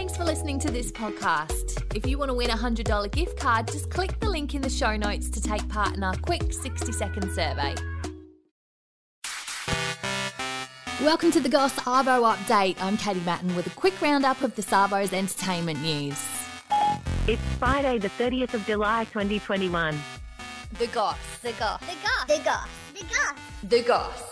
Thanks for listening to this podcast. If you want to win a $100 gift card, just click the link in the show notes to take part in our quick 60 second survey. Welcome to the Goss Arvo update. I'm Katie Matten with a quick roundup of the Savo's entertainment news. It's Friday, the 30th of July, 2021. The Goss. The goss. The goss. The goss. The goss. The Goss.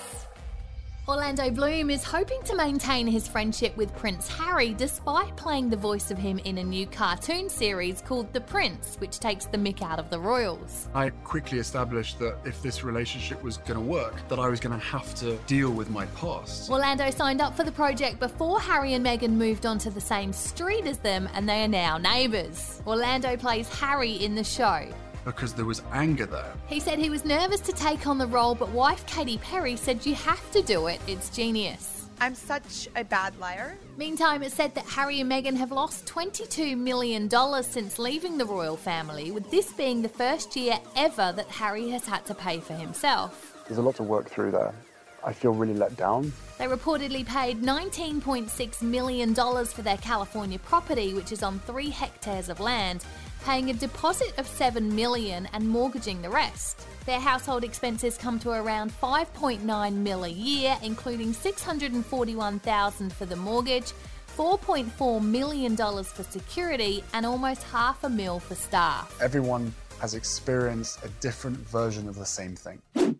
Orlando Bloom is hoping to maintain his friendship with Prince Harry despite playing the voice of him in a new cartoon series called The Prince, which takes the mick out of the royals. I quickly established that if this relationship was going to work, that I was going to have to deal with my past. Orlando signed up for the project before Harry and Meghan moved onto the same street as them, and they are now neighbours. Orlando plays Harry in the show. Because there was anger there. He said he was nervous to take on the role, but wife Katy Perry said you have to do it, it's genius. I'm such a bad liar. Meantime, it's said that Harry and Meghan have lost $22 million since leaving the royal family, with this being the first year ever that Harry has had to pay for himself. There's a lot to work through there. I feel really let down. They reportedly paid $19.6 million for their California property, which is on three hectares of land, paying a deposit of $7 million and mortgaging the rest. Their household expenses come to around 5.9 mil a year, including 641,000 for the mortgage, 4.4 million dollars for security, and almost half a mil for staff. Everyone has experienced a different version of the same thing.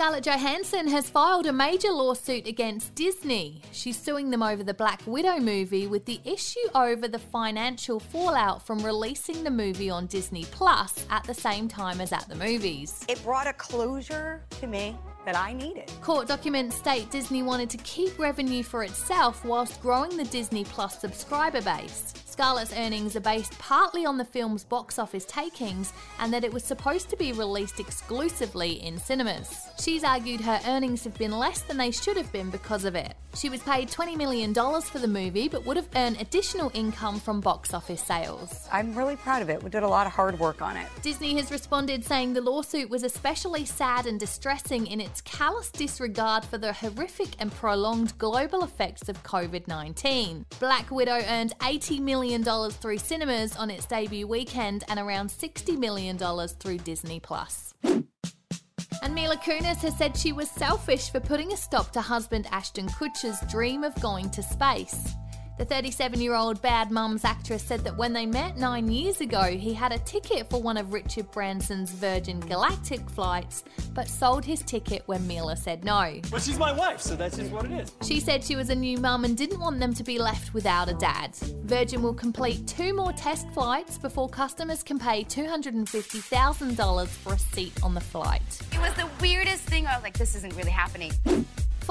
Scarlett Johansson has filed a major lawsuit against Disney. She's suing them over the Black Widow movie with the issue over the financial fallout from releasing the movie on Disney Plus at the same time as at the movies. It brought a closure to me that I needed. Court documents state Disney wanted to keep revenue for itself whilst growing the Disney Plus subscriber base. Scarlett's earnings are based partly on the film's box office takings and that it was supposed to be released exclusively in cinemas. She's argued her earnings have been less than they should have been because of it. She was paid $20 million for the movie but would have earned additional income from box office sales. I'm really proud of it. We did a lot of hard work on it. Disney has responded saying the lawsuit was especially sad and distressing in its callous disregard for the horrific and prolonged global effects of COVID 19. Black Widow earned $80 million through cinemas on its debut weekend and around $60 million through Disney Plus. And Mila Kunis has said she was selfish for putting a stop to husband Ashton Kutcher's dream of going to space. The 37 year old Bad Mums actress said that when they met nine years ago, he had a ticket for one of Richard Branson's Virgin Galactic flights, but sold his ticket when Mila said no. Well, she's my wife, so that's just what it is. She said she was a new mum and didn't want them to be left without a dad. Virgin will complete two more test flights before customers can pay $250,000 for a seat on the flight. It was the weirdest thing. I was like, this isn't really happening.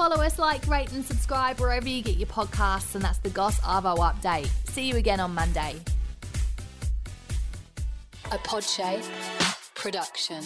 Follow us, like, rate, and subscribe wherever you get your podcasts, and that's the Goss Arvo update. See you again on Monday. A Podshape production.